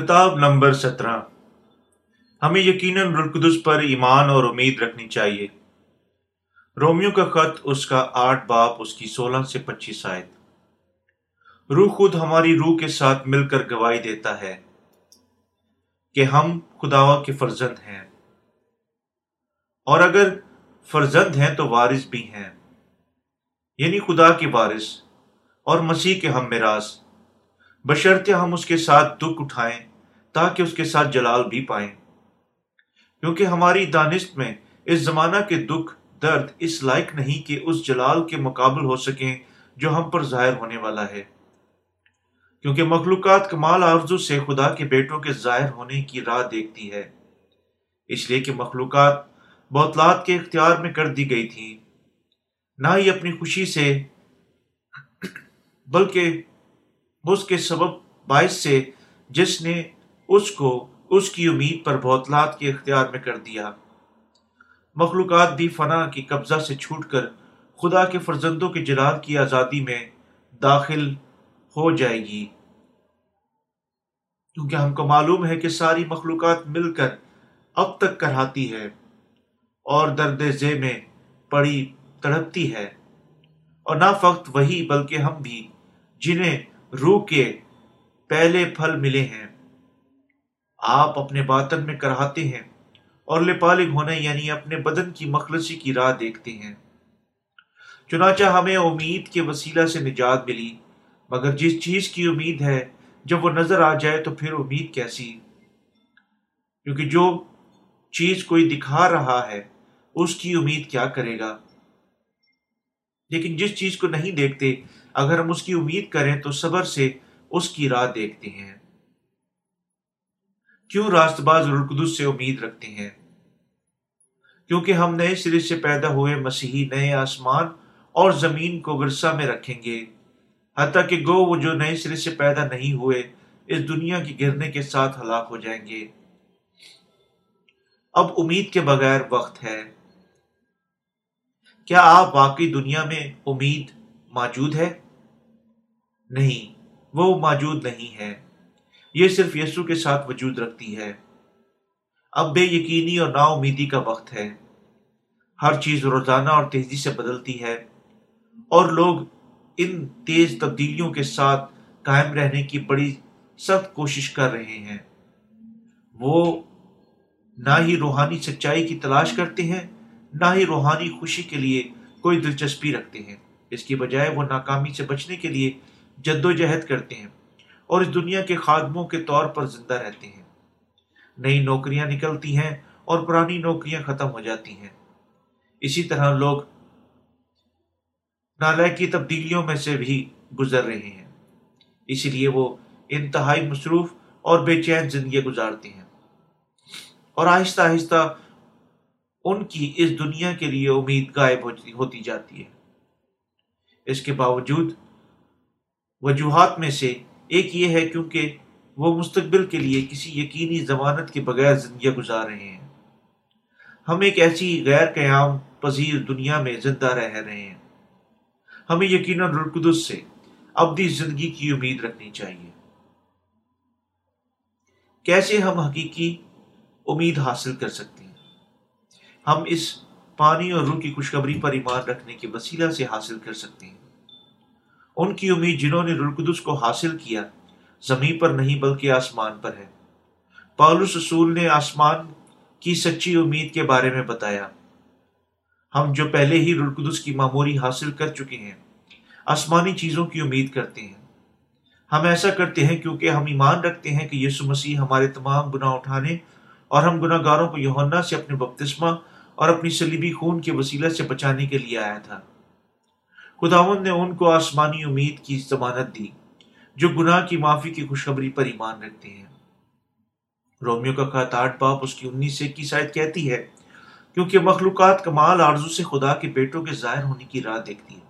خطاب نمبر سترہ۔ ہمیں یقیناً رلقدس پر ایمان اور امید رکھنی چاہیے۔ رومیو کا خط اس کا آٹھ باپ، اس کی سولہ سے پچیس آیت۔ روح خود ہماری روح کے ساتھ مل کر گواہی دیتا ہے کہ ہم خداوا کے فرزند ہیں۔ اور اگر فرزند ہیں تو وارث بھی ہیں۔ یعنی خدا کے وارث اور مسیح کے ہم میراث۔ بشرطے ہم اس کے ساتھ دکھ اٹھائیں تاکہ اس کے ساتھ جلال بھی پائیں۔ کیونکہ ہماری دانست میں اس زمانہ کے دکھ، درد اس لائق نہیں کہ اس جلال کے مقابل ہو سکیں جو ہم پر ظاہر ہونے والا ہے۔ کیونکہ مخلوقات کمال آرزو سے خدا کے بیٹوں کے ظاہر ہونے کی راہ دیکھتی ہے۔ اس لیے کہ مخلوقات بوتلات کے اختیار میں کر دی گئی تھی نہ ہی اپنی خوشی سے، بلکہ اس کے سبب باعث سے جس نے اس کو اس کی امید پر بوتلات کے اختیار میں کر دیا۔ مخلوقات بھی فنا کی قبضہ سے چھوٹ کر خدا کے فرزندوں کے جلال کی آزادی میں داخل ہو جائے گی۔ کیونکہ ہم کو معلوم ہے کہ ساری مخلوقات مل کر اب تک کراتی ہے اور درد ذہ میں پڑی تڑپتی ہے۔ اور نہ فقط وہی بلکہ ہم بھی جنہیں روح کے پہلے پھل ملے ہیں۔ آپ اپنے باطن میں کراتے ہیں اور لپالگ ہونے یعنی اپنے بدن کی مخلصی کی راہ دیکھتے ہیں۔ چنانچہ ہمیں امید کے وسیلہ سے نجات ملی، مگر جس چیز کی امید ہے، جب وہ نظر آ جائے تو پھر امید کیسی؟ کیونکہ جو چیز کوئی دکھا رہا ہے، اس کی امید کیا کرے گا؟ لیکن جس چیز کو نہیں دیکھتے، اگر ہم اس کی امید کریں تو صبر سے اس کی راہ دیکھتے ہیں۔ کیوں راست باز رلقدس سے امید رکھتے ہیں؟ کیونکہ ہم نئے سرے سے پیدا ہوئے مسیحی نئے آسمان اور زمین کو ورثہ میں رکھیں گے۔ حتیٰ کہ گو وہ جو نئے سرے سے پیدا نہیں ہوئے، اس دنیا کی گرنے کے ساتھ ہلاک ہو جائیں گے۔ اب امید کے بغیر وقت ہے۔ کیا آپ واقعی دنیا میں امید موجود ہے؟ نہیں، وہ موجود نہیں ہے۔ یہ صرف یسو کے ساتھ وجود رکھتی ہے۔ اب بے یقینی اور نا امیدی کا وقت ہے۔ ہر چیز روزانہ اور تیزی سے بدلتی ہے۔ اور لوگ ان تیز تبدیلیوں کے ساتھ قائم رہنے کی بڑی سخت کوشش کر رہے ہیں۔ وہ نہ ہی روحانی سچائی کی تلاش کرتے ہیں، نہ ہی روحانی خوشی کے لیے کوئی دلچسپی رکھتے ہیں۔ اس کی بجائے وہ ناکامی سے بچنے کے لیے جد و جہد کرتے ہیں۔ اور اس دنیا کے خادموں کے طور پر زندہ رہتے ہیں۔ نئی نوکریاں نکلتی ہیں اور پرانی نوکریاں ختم ہو جاتی ہیں۔ اسی طرح لوگ نالائکی تبدیلیوں میں سے بھی گزر رہے ہیں۔ اسی لیے وہ انتہائی مصروف اور بے چین زندگی گزارتے ہیں۔ اور آہستہ آہستہ ان کی اس دنیا کے لیے امید غائب ہوتی جاتی ہے۔ اس کے باوجود وجوہات میں سے ایک یہ ہے کیونکہ وہ مستقبل کے لیے کسی یقینی ضمانت کے بغیر زندگیاں گزار رہے ہیں۔ ہم ایک ایسی غیر قیام پذیر دنیا میں زندہ رہ رہے ہیں۔ ہمیں یقیناً رلقدس سے ابدی زندگی کی امید رکھنی چاہیے۔ کیسے ہم حقیقی امید حاصل کر سکتے ہیں؟ ہم اس پانی اور روح کی خوشخبری پر ایمان رکھنے کے وسیلہ سے حاصل کر سکتے ہیں۔ ان کی امید جنہوں نے رلقدس کو حاصل کیا، زمین پر نہیں بلکہ آسمان پر ہے۔ پالس رسول نے آسمان کی سچی امید کے بارے میں بتایا۔ ہم جو پہلے ہی رلقدس کی معموری حاصل کر چکے ہیں، آسمانی چیزوں کی امید کرتے ہیں۔ ہم ایسا کرتے ہیں کیونکہ ہم ایمان رکھتے ہیں کہ یسو مسیح ہمارے تمام گناہ اٹھانے اور ہم گناہ گاروں کو یوہنا سے اپنے بپتسمہ اور اپنی سلیبی خون کے وسیلہ سے بچانے کے لیے آیا تھا۔ خداون نے ان کو آسمانی امید کی ضمانت دی، جو گناہ کی معافی کی خوشخبری پر ایمان رکھتے ہیں۔ رومیو کا خط آٹھ باپ اس کی انیس سے کی شاید کہتی ہے، کیونکہ مخلوقات کمال آرزو سے خدا کے بیٹوں کے ظاہر ہونے کی راہ دیکھتی ہے۔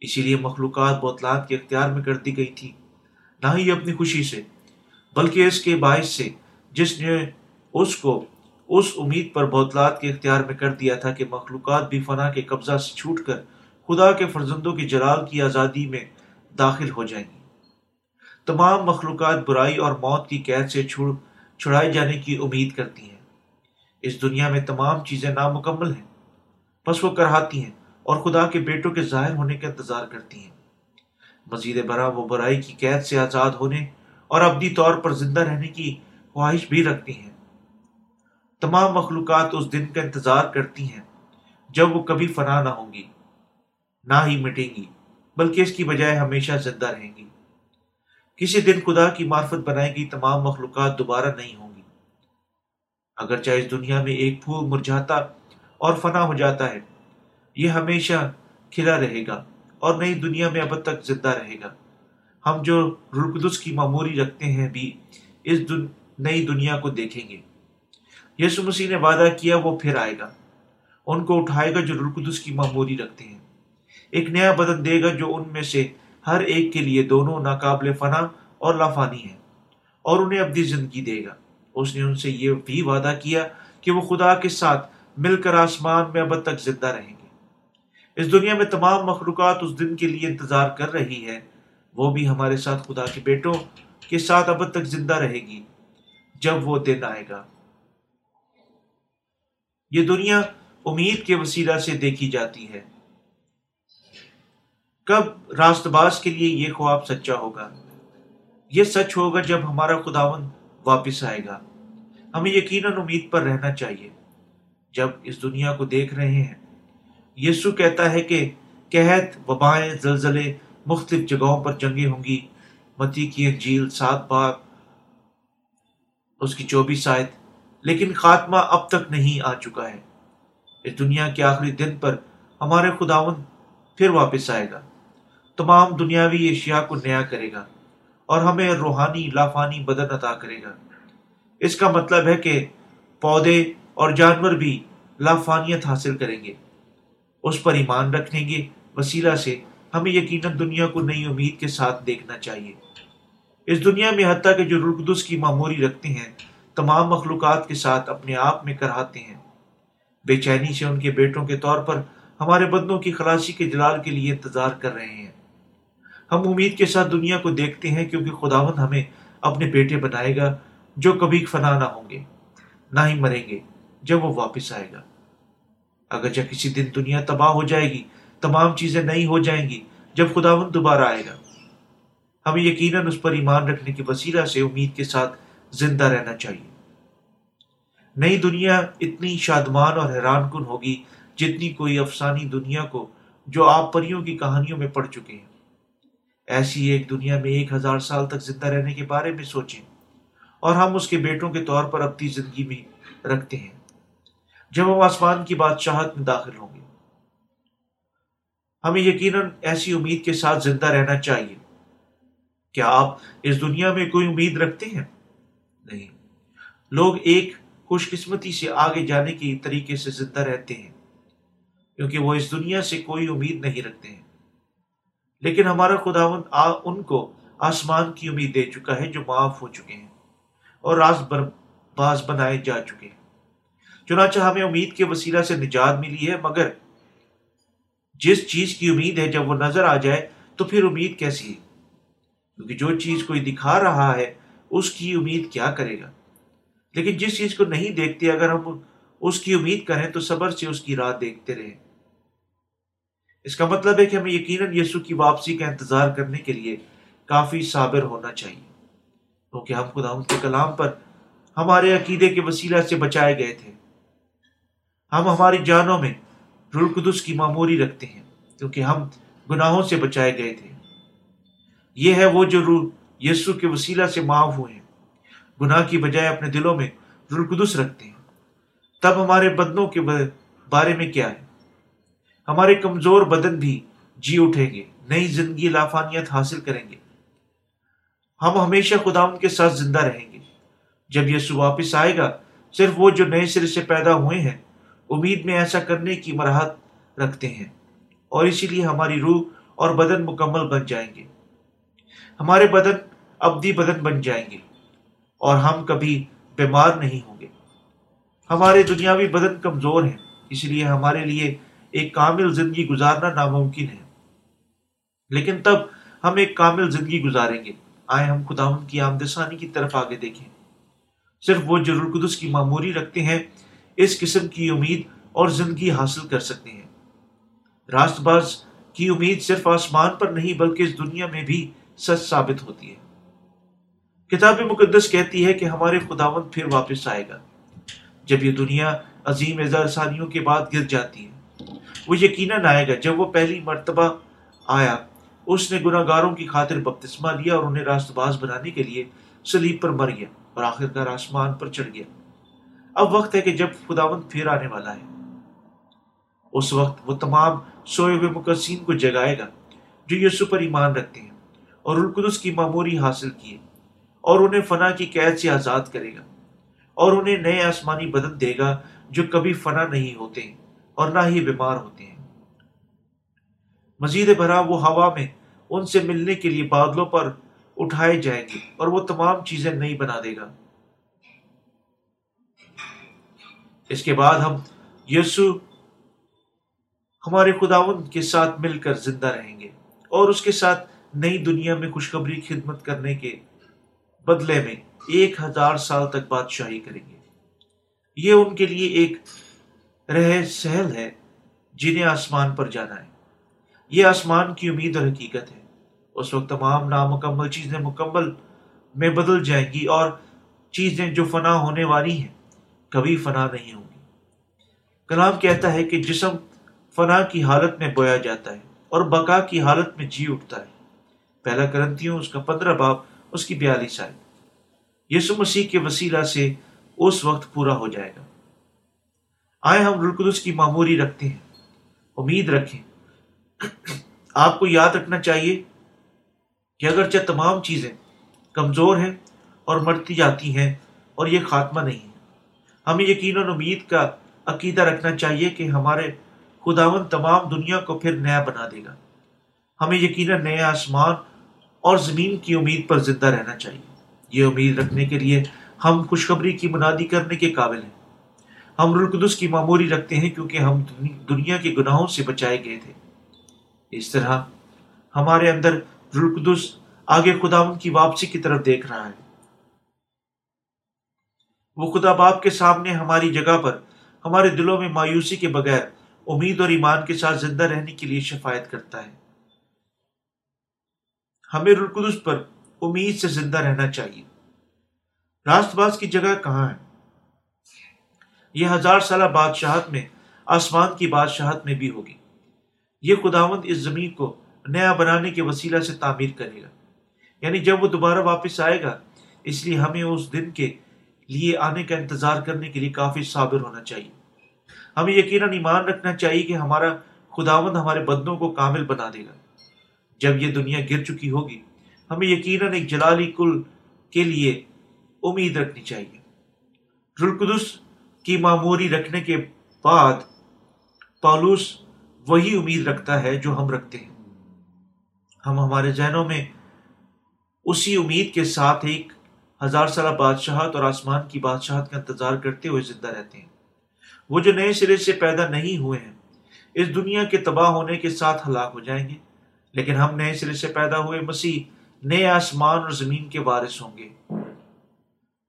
اسی لیے مخلوقات بوتلات کے اختیار میں کر دی گئی تھی، نہ ہی اپنی خوشی سے، بلکہ اس کے باعث سے، جس نے اس کو اس امید پر بوتلات کے اختیار میں کر دیا تھا کہ مخلوقات بھی فنا کے قبضہ سے چھوٹ کر خدا کے فرزندوں کی جلال کی آزادی میں داخل ہو جائیں گی۔ تمام مخلوقات برائی اور موت کی قید سے چھڑ چھڑائے جانے کی امید کرتی ہیں۔ اس دنیا میں تمام چیزیں نامکمل ہیں۔ بس وہ کرہاتی ہیں اور خدا کے بیٹوں کے ظاہر ہونے کا انتظار کرتی ہیں۔ مزید برآں وہ برائی کی قید سے آزاد ہونے اور ابدی طور پر زندہ رہنے کی خواہش بھی رکھتی ہیں۔ تمام مخلوقات اس دن کا انتظار کرتی ہیں جب وہ کبھی فنا نہ ہوں گی۔ نہ ہی مٹیں گی، بلکہ اس کی بجائے ہمیشہ زندہ رہیں گی۔ کسی دن خدا کی معرفت بنائی گئی تمام مخلوقات دوبارہ نہیں ہوں گی۔ اگرچہ اس دنیا میں ایک پھول مرجھاتا اور فنا ہو جاتا ہے، یہ ہمیشہ کھلا رہے گا اور نئی دنیا میں اب تک زندہ رہے گا۔ ہم جو رلقدس کی معموری رکھتے ہیں بھی اس دن نئی دنیا کو دیکھیں گے۔ یسو مسیح نے وعدہ کیا، وہ پھر آئے گا۔ ان کو اٹھائے گا جو رلقدس کی معموری رکھتے ہیں۔ ایک نیا بدن دے گا جو ان میں سے ہر ایک کے لیے دونوں ناقابل فنا اور لافانی ہیں اور انہیں ابدی زندگی دے گا۔ اس نے ان سے یہ بھی وعدہ کیا کہ وہ خدا کے ساتھ مل کر آسمان میں اب تک زندہ رہیں گے۔ اس دنیا میں تمام مخلوقات اس دن کے لیے انتظار کر رہی ہے وہ بھی ہمارے ساتھ خدا کے بیٹوں کے ساتھ اب تک زندہ رہے گی جب وہ دن آئے گا۔ یہ دنیا امید کے وسیلہ سے دیکھی جاتی ہے۔ کب راست باز کے لیے یہ خواب سچا ہوگا؟ یہ سچ ہوگا جب ہمارا خداون واپس آئے گا۔ ہمیں یقیناً امید پر رہنا چاہیے۔ جب اس دنیا کو دیکھ رہے ہیں، یسو کہتا ہے کہ قحط، وبائیں، زلزلے مختلف جگہوں پر جنگیں ہوں گی۔ متی کی انجیل سات بار اس کی چوبیس آیت۔ لیکن خاتمہ اب تک نہیں آ چکا ہے۔ اس دنیا کے آخری دن پر ہمارے خداون پھر واپس آئے گا۔ تمام دنیاوی اشیاء کو نیا کرے گا اور ہمیں روحانی لافانی بدن عطا کرے گا۔ اس کا مطلب ہے کہ پودے اور جانور بھی لافانیت حاصل کریں گے۔ اس پر ایمان رکھنے کے وسیلہ سے ہمیں یقیناً دنیا کو نئی امید کے ساتھ دیکھنا چاہیے۔ اس دنیا میں حتیٰ کہ جو رقدس کی معموری رکھتے ہیں، تمام مخلوقات کے ساتھ اپنے آپ میں کراتے ہیں۔ بے چینی سے ان کے بیٹوں کے طور پر ہمارے بدنوں کی خلاصی کے جلال کے لیے انتظار کر رہے ہیں۔ ہم امید کے ساتھ دنیا کو دیکھتے ہیں کیونکہ خداون ہمیں اپنے بیٹے بنائے گا جو کبھی فنا نہ ہوں گے، نہ ہی مریں گے جب وہ واپس آئے گا۔ اگرچہ کسی دن دنیا تباہ ہو جائے گی، تمام چیزیں نئی ہو جائیں گی، جب خداون دوبارہ آئے گا۔ ہمیں یقیناً اس پر ایمان رکھنے کی وسیلہ سے امید کے ساتھ زندہ رہنا چاہیے۔ نئی دنیا اتنی شادمان اور حیران کن ہوگی جتنی کوئی افسانی دنیا کو جو آپ پریوں کی کہانیوں میں پڑھ چکے ہیں۔ ایسی ایک دنیا میں ایک ہزار سال تک زندہ رہنے کے بارے میں سوچیں اور ہم اس کے بیٹوں کے طور پر اپنی زندگی میں رکھتے ہیں۔ جب ہم آسمان کی بادشاہت میں داخل ہوں گے۔ ہمیں یقیناً ایسی امید کے ساتھ زندہ رہنا چاہیے۔ کیا آپ اس دنیا میں کوئی امید رکھتے ہیں؟ نہیں۔ لوگ ایک خوش قسمتی سے آگے جانے کے طریقے سے زندہ رہتے ہیں، کیونکہ وہ اس دنیا سے کوئی امید نہیں رکھتے ہیں۔ لیکن ہمارا خداون ان کو آسمان کی امید دے چکا ہے جو معاف ہو چکے ہیں اور راز باز بنائے جا چکے ہیں۔ چنانچہ ہمیں امید کے وسیلہ سے نجات ملی ہے، مگر جس چیز کی امید ہے جب وہ نظر آ جائے تو پھر امید کیسی ہے؟ کیونکہ جو چیز کوئی دکھا رہا ہے، اس کی امید کیا کرے گا؟ لیکن جس چیز کو نہیں دیکھتے، اگر ہم اس کی امید کریں تو صبر سے اس کی راہ دیکھتے رہیں۔ اس کا مطلب ہے کہ ہمیں یقیناً یسو کی واپسی کا انتظار کرنے کے لیے کافی صابر ہونا چاہیے۔ کیونکہ ہم خدا ان کے کلام پر ہمارے عقیدے کے وسیلہ سے بچائے گئے تھے۔ ہم ہماری جانوں میں رلقدس کی معموری رکھتے ہیں، کیونکہ ہم گناہوں سے بچائے گئے تھے۔ یہ ہے وہ جو روح یسو کے وسیلہ سے معاف ہوئے ہیں۔ گناہ کی بجائے اپنے دلوں میں رلقدس رکھتے ہیں۔ تب ہمارے بدنوں کے بارے میں کیا ہے؟ ہمارے کمزور بدن بھی جی اٹھیں گے، نئی زندگی لافانیت حاصل کریں گے۔ ہم ہمیشہ خدا ان کے ساتھ زندہ رہیں گے۔ جب یسو واپس آئے گا، صرف وہ جو نئے سرے سے پیدا ہوئے ہیں، امید میں ایسا کرنے کی مراحت رکھتے ہیں۔ اور اسی لیے ہماری روح اور بدن مکمل بن جائیں گے۔ ہمارے بدن ابدی بدن بن جائیں گے۔ اور ہم کبھی بیمار نہیں ہوں گے۔ ہمارے دنیاوی بدن کمزور ہیں اس لیے ہمارے لیے ایک کامل زندگی گزارنا ناممکن ہے۔ لیکن تب ہم ایک کامل زندگی گزاریں گے۔ آئے ہم خداون کی آمدسانی کی طرف آگے دیکھیں۔ صرف وہ جو القدس کی معموری رکھتے ہیں، اس قسم کی امید اور زندگی حاصل کر سکتے ہیں۔ راست باز کی امید صرف آسمان پر نہیں، بلکہ اس دنیا میں بھی سچ ثابت ہوتی ہے۔ کتاب مقدس کہتی ہے کہ ہمارے خداون پھر واپس آئے گا۔ جب یہ دنیا عظیم ثانیوں کے بعد گر جاتی ہے وہ یقیناً آئے گا۔ جب وہ پہلی مرتبہ آیا، اس نے گناہ گاروں کی خاطر بپتسمہ لیا اور انہیں راست باز بنانے کے لیے سلیب پر مر گیا اور آخر کار آسمان پر چڑھ گیا۔ اب وقت ہے کہ جب خداون پھر آنے والا ہے۔ اس وقت وہ تمام سوئے ہوئے مقصین کو جگائے گا جو یسو پر ایمان رکھتے ہیں اور القدس کی معموری حاصل کیے اور انہیں فنا کی قید سے آزاد کرے گا اور انہیں نئے آسمانی بدن دے گا جو کبھی فنا نہیں ہوتے۔ ہیں اور نہ ہی بیمار ہوتے ہیں۔ مزید بھرا وہ ہوا میں ان سے ملنے کے لیے بادلوں پر اٹھائے جائیں گے اور وہ تمام چیزیں نہیں بنا دے گا۔ اس کے بعد ہم یسو، ہمارے خداون کے ساتھ مل کر زندہ رہیں گے اور اس کے ساتھ نئی دنیا میں خوشخبری خدمت کرنے کے بدلے میں ایک ہزار سال تک بادشاہی کریں گے۔ یہ ان کے لیے ایک رہ سہل ہے، جنہیں آسمان پر جانا ہے۔ یہ آسمان کی امید اور حقیقت ہے۔ اس وقت تمام نامکمل چیزیں مکمل میں بدل جائیں گی اور چیزیں جو فنا ہونے والی ہیں، کبھی فنا نہیں ہوں گی۔ کلام کہتا ہے کہ جسم فنا کی حالت میں بویا جاتا ہے اور بقا کی حالت میں جی اٹھتا ہے۔ پہلا کرنتیوں، اس کا پندرہ باپ اس کی بیالیس آئے یسو مسیح کے وسیلہ سے اس وقت پورا ہو جائے گا۔ آئے ہم رلقدس کی معموری رکھتے ہیں، امید رکھیں۔ آپ کو یاد رکھنا چاہیے کہ اگرچہ تمام چیزیں کمزور ہیں اور مرتی جاتی ہیں اور یہ خاتمہ نہیں ہے، ہمیں یقیناً امید کا عقیدہ رکھنا چاہیے کہ ہمارے خداون تمام دنیا کو پھر نیا بنا دے گا۔ ہمیں یقیناً نئے آسمان اور زمین کی امید پر زندہ رہنا چاہیے۔ یہ امید رکھنے کے لیے ہم خوشخبری کی منادی کرنے کے قابل ہیں۔ ہم رلقدس کی معموری رکھتے ہیں کیونکہ ہم دنیا کے گناہوں سے بچائے گئے تھے۔ اس طرح ہمارے اندر رلقدس آگے خدا ان کی واپسی کی طرف دیکھ رہا ہے۔ وہ خدا باپ کے سامنے ہماری جگہ پر ہمارے دلوں میں مایوسی کے بغیر امید اور ایمان کے ساتھ زندہ رہنے کے لیے شفایت کرتا ہے۔ ہمیں رلقدس پر امید سے زندہ رہنا چاہیے۔ راست باز کی جگہ کہاں ہے؟ یہ ہزار سالہ بادشاہت میں، آسمان کی بادشاہت میں بھی ہوگی۔ یہ خداوند اس زمین کو نیا بنانے کے وسیلہ سے تعمیر کرے گا۔ یعنی جب وہ دوبارہ واپس آئے گا، اس لیے ہمیں اس دن کے لیے آنے کا انتظار کرنے کے لیے کافی صابر ہونا چاہیے۔ ہمیں یقیناً ایمان رکھنا چاہیے کہ ہمارا خداوند ہمارے بندوں کو کامل بنا دے گا۔ جب یہ دنیا گر چکی ہوگی، ہمیں یقیناً ایک جلالی کل کے لیے امید رکھنی چاہیے۔ رلقدس کی معموری رکھنے کے بعد پالوس وہی امید رکھتا ہے جو ہم رکھتے ہیں۔ ہم ہمارے ذہنوں میں اسی امید کے ساتھ ایک ہزار سالہ بادشاہت اور آسمان کی بادشاہت کا انتظار کرتے ہوئے زندہ رہتے ہیں۔ وہ جو نئے سرے سے پیدا نہیں ہوئے ہیں، اس دنیا کے تباہ ہونے کے ساتھ ہلاک ہو جائیں گے۔ لیکن ہم نئے سرے سے پیدا ہوئے مسیح نئے آسمان اور زمین کے وارث ہوں گے۔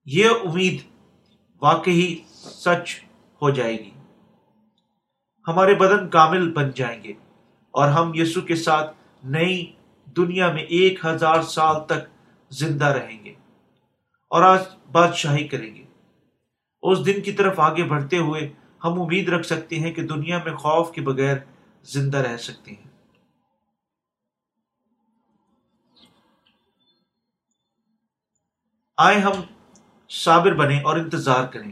یہ امید واقعی سچ ہو جائے گی۔ ہمارے بدن کامل بن جائیں گے اور ہم یسو کے ساتھ نئی دنیا میں ایک ہزار سال تک زندہ رہیں گے اور آج بادشاہی کریں گے۔ اس دن کی طرف آگے بڑھتے ہوئے ہم امید رکھ سکتے ہیں کہ دنیا میں خوف کے بغیر زندہ رہ سکتے ہیں۔ آئے ہم صابر بنے اور انتظار کریں۔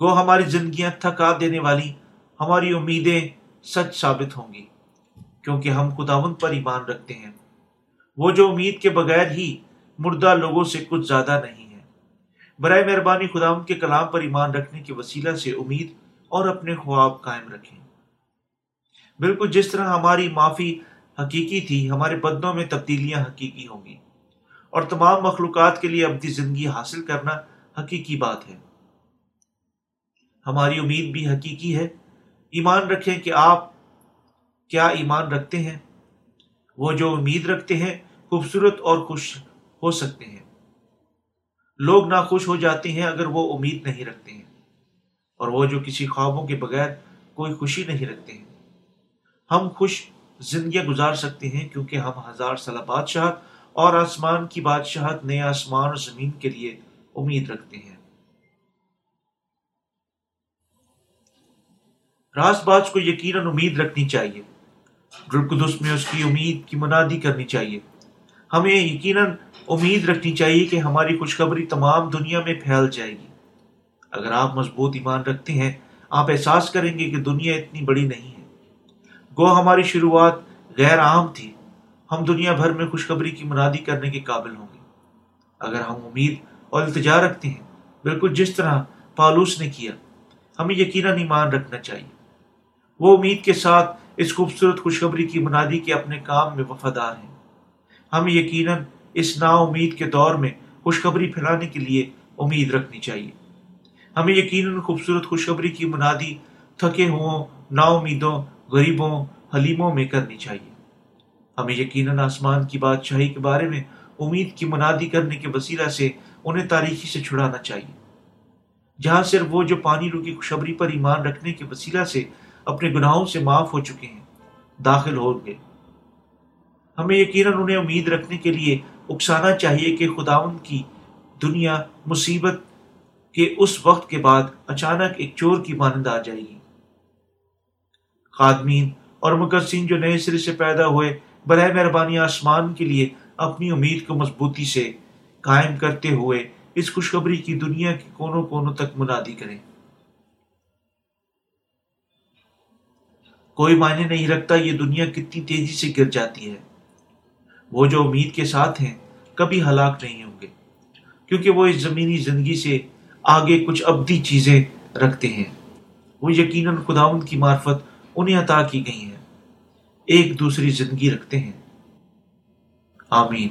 گو ہماری زندگیاں تھکا دینے والی، ہماری امیدیں سچ ثابت ہوں گی، کیونکہ ہم خداون پر ایمان رکھتے ہیں۔ وہ جو امید کے بغیر ہی مردہ لوگوں سے کچھ زیادہ نہیں ہے۔ برائے مہربانی خداون کے کلام پر ایمان رکھنے کے وسیلہ سے امید اور اپنے خواب قائم رکھیں۔ بالکل جس طرح ہماری معافی حقیقی تھی، ہمارے بدنوں میں تبدیلیاں حقیقی ہوں گی۔ اور تمام مخلوقات کے لیے اپنی زندگی حاصل کرنا حقیقی بات ہے۔ ہماری امید بھی حقیقی ہے۔ ایمان رکھیں کہ آپ کیا ایمان رکھتے ہیں؟ وہ جو امید رکھتے ہیں، خوبصورت اور خوش ہو سکتے ہیں۔ لوگ ناخوش ہو جاتے ہیں اگر وہ امید نہیں رکھتے ہیں۔ اور وہ جو کسی خوابوں کے بغیر کوئی خوشی نہیں رکھتے ہیں۔ ہم خوش زندگیاں گزار سکتے ہیں کیونکہ ہم ہزار سالہ بادشاہت اور آسمان کی بادشاہت، نئے آسمان اور زمین کے لیے امید رکھتے ہیں۔ راس باز کو یقیناً امید رکھنی چاہیے۔ گلقدس میں اس کی امید کی منادی کرنی چاہیے۔ ہمیں یقیناً امید رکھنی چاہیے کہ ہماری خوشخبری تمام دنیا میں پھیل جائے گی۔ اگر آپ مضبوط ایمان رکھتے ہیں، آپ احساس کریں گے کہ دنیا اتنی بڑی نہیں ہے۔ گو ہماری شروعات غیر عام تھی۔ ہم دنیا بھر میں خوشخبری کی منادی کرنے کے قابل ہوں گے۔ اگر ہم امید اور التجا رکھتے ہیں، بالکل جس طرح پالوس نے کیا، ہمیں یقیناً ایمان رکھنا چاہیے۔ وہ امید کے ساتھ اس خوبصورت خوشخبری کی منادی کے اپنے کام میں وفادار ہیں۔ ہمیں یقیناً اس نا امید کے دور میں خوشخبری پھیلانے کے لیے امید رکھنی چاہیے۔ ہمیں یقیناً خوبصورت خوشخبری کی منادی تھکے ہوں نا امیدوں غریبوں، حلیموں میں کرنی چاہیے۔ ہمیں یقیناً آسمان کی بادشاہی کے بارے میں امید کی منادی کرنے کے وسیلہ سے انہیں تاریخی سے چھڑانا چاہیے۔ جہاں صرف وہ جو پانی رو کی خوشبری پر ایمان رکھنے کے وسیلہ سے اپنے گناہوں سے معاف ہو چکے ہیں، داخل ہو گئے۔ ہمیں یقیناً انہیں امید رکھنے کے لیے اکسانا چاہیے کہ خداون کی دنیا مصیبت کے اس وقت کے بعد اچانک ایک چور کی مانند آ جائے۔ گی خادمین اور مقصین جو نئے سرے سے پیدا ہوئے، برائے مہربانی آسمان کے لیے اپنی امید کو مضبوطی سے قائم کرتے ہوئے اس خوشخبری کی دنیا کے کونوں کونوں تک منادی کریں۔ کوئی معنی نہیں رکھتا یہ دنیا کتنی تیزی سے گر جاتی ہے۔ وہ جو امید کے ساتھ ہیں، کبھی ہلاک نہیں ہوں گے، کیونکہ وہ اس زمینی زندگی سے آگے کچھ ابدی چیزیں رکھتے ہیں۔ وہ یقیناً خداون کی معرفت انہیں عطا کی گئی ہیں۔ ایک دوسری زندگی رکھتے ہیں۔ آمین۔